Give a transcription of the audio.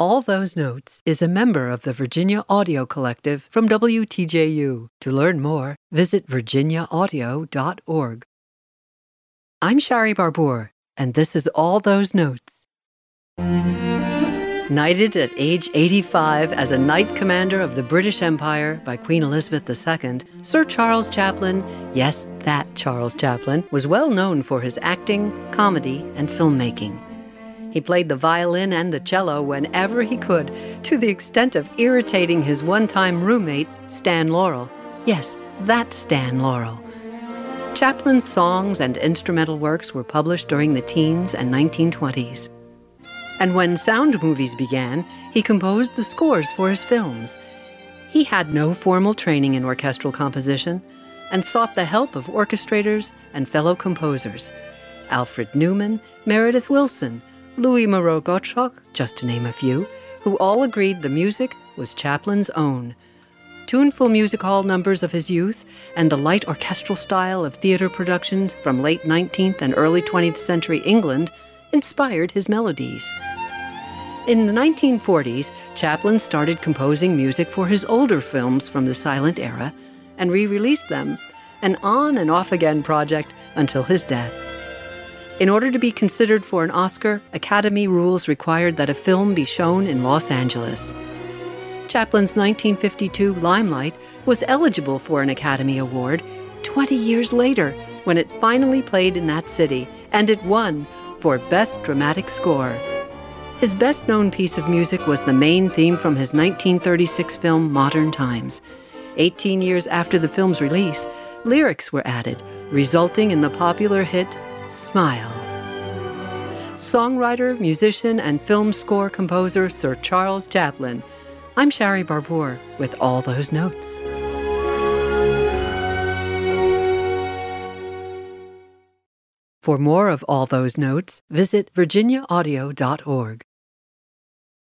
All Those Notes is a member of the Virginia Audio Collective from WTJU. To learn more, visit virginiaaudio.org. I'm Shari Barbour, and this is All Those Notes. Knighted at age 85 as a Knight Commander of the British Empire by Queen Elizabeth II, Sir Charles Chaplin, yes, that Charles Chaplin, was well known for his acting, comedy, and filmmaking. He played the violin and the cello whenever he could, to the extent of irritating his one time roommate, Stan Laurel. Yes, that Stan Laurel. Chaplin's songs and instrumental works were published during the teens and 1920s. And when sound movies began, he composed the scores for his films. He had no formal training in orchestral composition and sought the help of orchestrators and fellow composers Alfred Newman, Meredith Willson, Louis Moreau Gottschalk, just to name a few, who all agreed the music was Chaplin's own. Tuneful music hall numbers of his youth and the light orchestral style of theater productions from late 19th and early 20th century England inspired his melodies. In the 1940s, Chaplin started composing music for his older films from the silent era and re released them, an on and off again project until his death. In order to be considered for an Oscar, Academy rules required that a film be shown in Los Angeles. Chaplin's 1952 Limelight was eligible for an Academy Award 20 years later when it finally played in that city, and it won for Best Dramatic Score. His best known piece of music was the main theme from his 1936 film Modern Times. 18 years after the film's release, lyrics were added, resulting in the popular hit Smile. Songwriter, musician, and film score composer Sir Charles Chaplin. I'm Shari Barbour with all those notes. For more of all those notes, visit virginiaaudio.org.